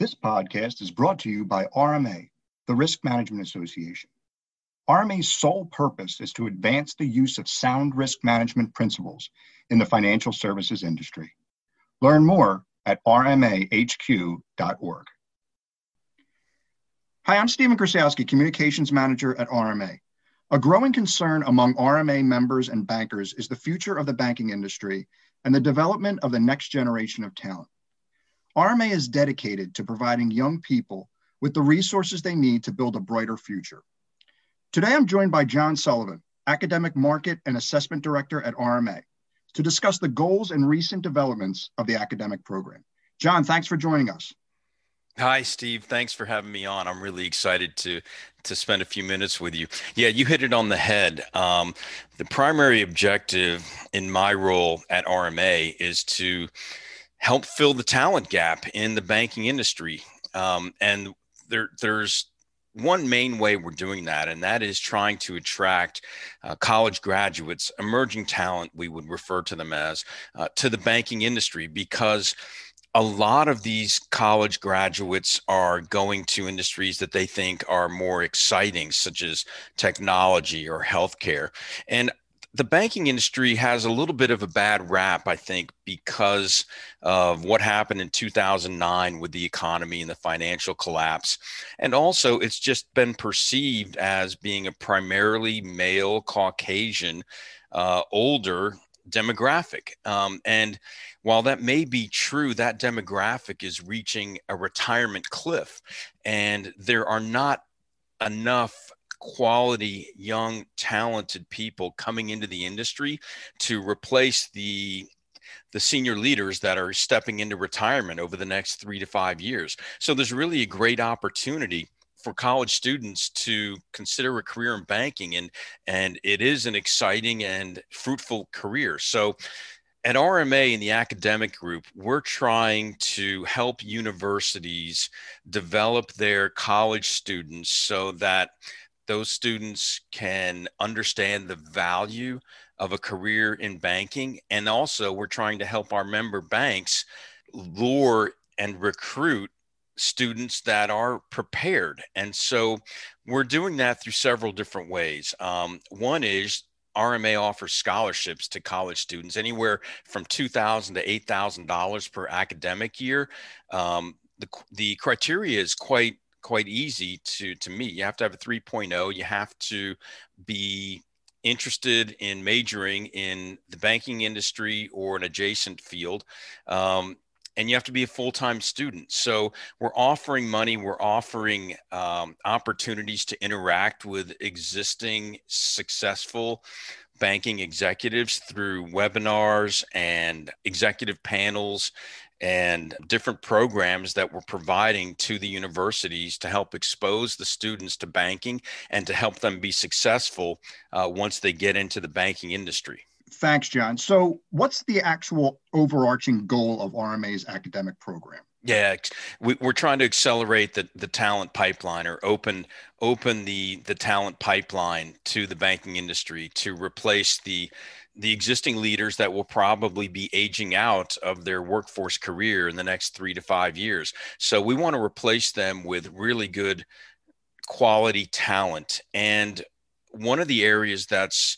This podcast is brought to you by RMA, the Risk Management Association. RMA's sole purpose is to advance the use of sound risk management principles in the financial services industry. Learn more at rmahq.org. Hi, I'm Stephen Krasowski, Communications Manager at RMA. A growing concern among RMA members and bankers is the future of the banking industry and the development of the next generation of talent. RMA is dedicated to providing young people with the resources they need to build a brighter future. Today, I'm joined by John Sullivan, Academic Market and Assessment Director at RMA, to discuss the goals and recent developments of the academic program. John, thanks for joining us. Hi, Steve. Thanks for having me on. I'm really excited to to spend a few minutes with you. Yeah, you hit it on the head. Um, the primary objective in my role at RMA is to help fill the talent gap in the banking industry. Um, and there, there's one main way we're doing that, and that is trying to attract uh, college graduates, emerging talent, we would refer to them as, uh, to the banking industry because a lot of these college graduates are going to industries that they think are more exciting, such as technology or healthcare. And the banking industry has a little bit of a bad rap, I think, because of what happened in 2009 with the economy and the financial collapse. And also, it's just been perceived as being a primarily male, Caucasian, uh, older demographic. Um, and while that may be true, that demographic is reaching a retirement cliff, and there are not enough quality, young, talented people coming into the industry to replace the the senior leaders that are stepping into retirement over the next three to five years. So there's really a great opportunity for college students to consider a career in banking and and it is an exciting and fruitful career so at RMA in the academic group, we're trying to help universities develop their college students so that those students can understand the value of a career in banking. And also, we're trying to help our member banks lure and recruit students that are prepared. And so we're doing that through several different ways. Um, one is RMA offers scholarships to college students anywhere from 2,000 to $8,000 per academic year. Um, the, the criteria is quite quite easy to to meet. You have to have a 3.0. You have to be interested in majoring in the banking industry or an adjacent field. Um, and you have to be a full-time student so we're offering money we're offering um, opportunities to interact with existing successful banking executives through webinars and executive panels and different programs that we're providing to the universities to help expose the students to banking and to help them be successful uh, once they get into the banking industry. Thanks, John. So, what's the actual overarching goal of RMA's academic program? Yeah, we, are trying to accelerate the, the talent pipeline or open open the the talent pipeline to the banking industry to replace the the existing leaders that will probably be aging out of their workforce career in the next three to five years. So we want to replace them with really good quality talent. And one of the areas that's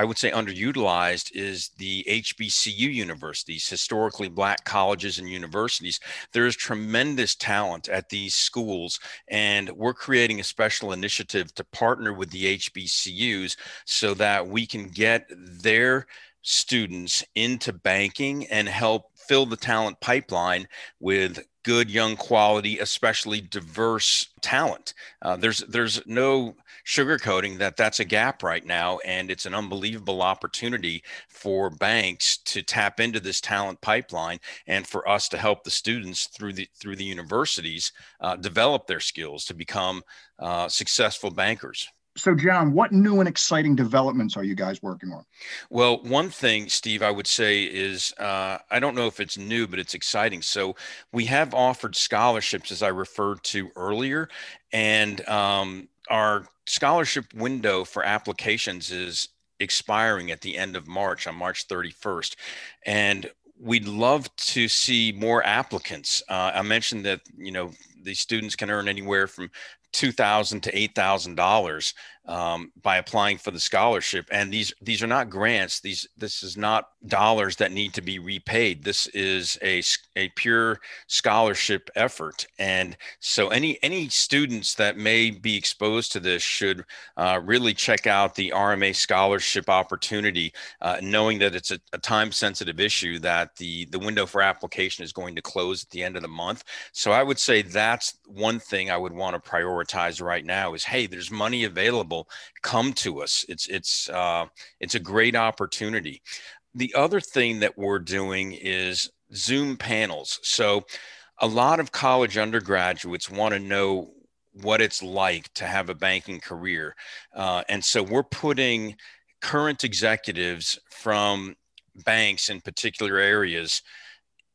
I would say underutilized is the HBCU universities, historically black colleges and universities. There is tremendous talent at these schools, and we're creating a special initiative to partner with the HBCUs so that we can get their students into banking and help fill the talent pipeline with good young quality especially diverse talent. Uh, there's there's no sugarcoating that that's a gap right now and it's an unbelievable opportunity for banks to tap into this talent pipeline and for us to help the students through the through the universities uh, develop their skills to become uh, successful bankers so john what new and exciting developments are you guys working on? Well one thing steve i would say is uh, i don't know if it's new but it's exciting. So we have offered scholarships as i referred to earlier and um, our scholarship window for applications is expiring at the end of march on march 31st and we'd love to see more applicants. Uh, I mentioned that you know these students can earn anywhere from two thousand to eight thousand dollars um, by applying for the scholarship. And these these are not grants. These this is not dollars that need to be repaid. This is a, a pure scholarship effort. And so any any students that may be exposed to this should uh, really check out the RMA scholarship opportunity, uh, knowing that it's a, a time sensitive issue that the the window for application is going to close at the end of the month. So I would say that's one thing I would want to prioritize right now is hey, there's money available come to us. It's it's uh, it's a great opportunity. The other thing that we're doing is Zoom panels. So a lot of college undergraduates want to know what it's like to have a banking career, uh, and so we're putting current executives from banks in particular areas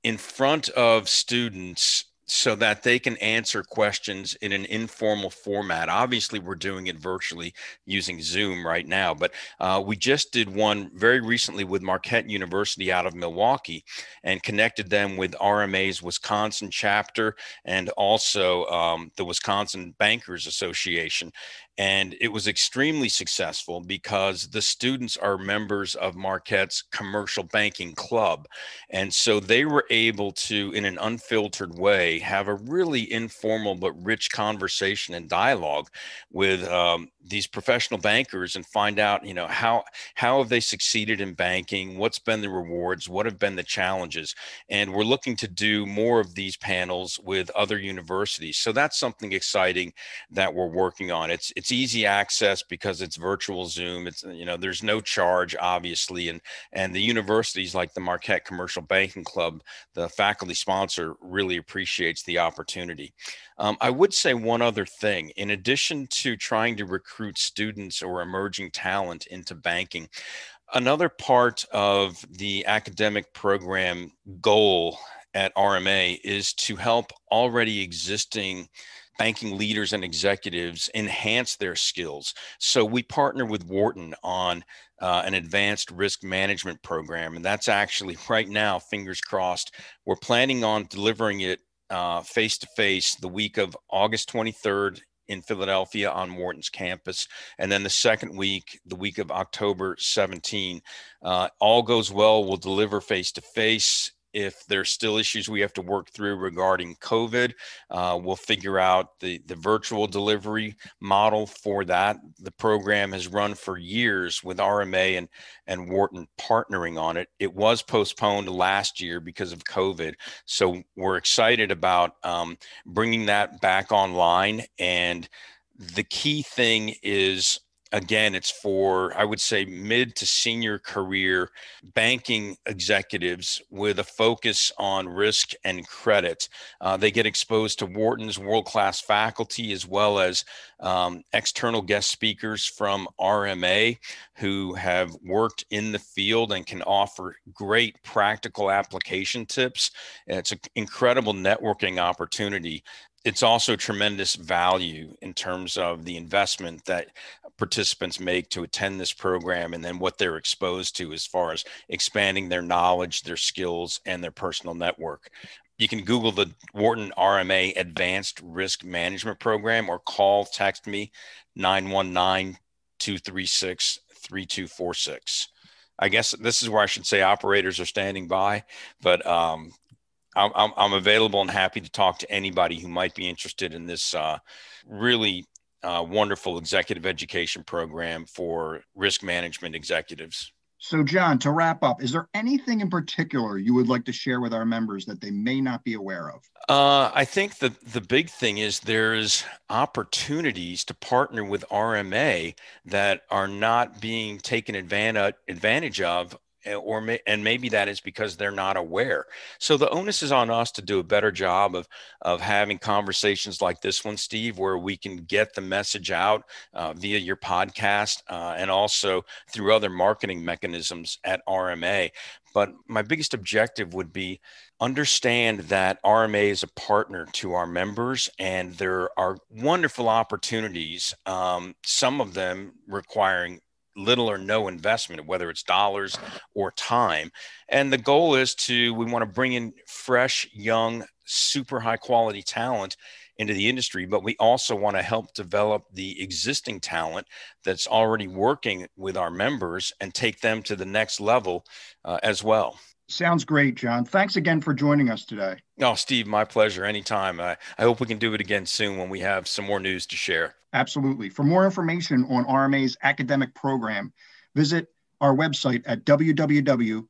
in front of students so that they can answer questions in an informal format. Obviously, we're doing it virtually using Zoom right now, but uh, we just did one very recently with Marquette University out of Milwaukee and connected them with RMA's Wisconsin chapter and also um, the Wisconsin Bankers Association. And it was extremely successful because the students are members of Marquette's commercial banking club. And so they were able to, in an unfiltered way, have a really informal but rich conversation and dialogue with um, these professional bankers and find out, you know, how how have they succeeded in banking? What's been the rewards? What have been the challenges? And we're looking to do more of these panels with other universities. So that's something exciting that we're working on. It's it's easy access because it's virtual Zoom. It's you know there's no charge obviously, and and the universities like the Marquette Commercial Banking Club, the faculty sponsor really appreciates the opportunity. Um, I would say one other thing. In addition to trying to recruit students or emerging talent into banking, another part of the academic program goal at RMA is to help already existing banking leaders and executives enhance their skills. So we partner with Wharton on uh, an advanced risk management program. And that's actually right now, fingers crossed, we're planning on delivering it face to face the week of August 23rd in Philadelphia on Wharton's campus. And then the second week, the week of October 17. Uh, all goes well, we'll deliver face to face if there's still issues we have to work through regarding COVID, uh, we'll figure out the, the virtual delivery model for that. The program has run for years with RMA and, and Wharton partnering on it. It was postponed last year because of COVID. So we're excited about um, bringing that back online. And the key thing is again, it's for, I would say, mid to senior career banking executives with a focus on risk and credit. Uh, they get exposed to Wharton's world class faculty as well as um, external guest speakers from RMA who have worked in the field and can offer great practical application tips. It's an incredible networking opportunity it's also tremendous value in terms of the investment that participants make to attend this program and then what they're exposed to as far as expanding their knowledge, their skills, and their personal network. You can Google the Wharton RMA Advanced Risk Management Program or call, text me 919 236 3246. I guess this is where I should say operators are standing by, but um, I'm, I'm, available and happy to talk to anybody who might be interested in this uh, really uh, wonderful executive education program for risk management executives. So, John, to wrap up, is there anything in particular you would like to share with our members that they may not be aware of? Uh, I think the the big thing is there's opportunities to partner with RMA that are not being taken advantage advantage of or may, and maybe that is because they're not aware. So the onus is on us to do a better job of of having conversations like this one, Steve, where we can get the message out uh, via your podcast uh, and also through other marketing mechanisms at RMA. But my biggest objective would be understand that RMA is a partner to our members, and there are wonderful opportunities. Um, some of them requiring little or no investment, whether it's dollars or time. And the goal is to, we want to bring in fresh, young, super high quality talent into the industry, but we also want to help develop the existing talent that's already working with our members and take them to the next level uh, as well. Sounds great, John. Thanks again for joining us today. Oh, Steve, my pleasure. Anytime. I, I hope we can do it again soon when we have some more news to share. Absolutely. For more information on RMA's academic program, visit our website at www.rmahq.org.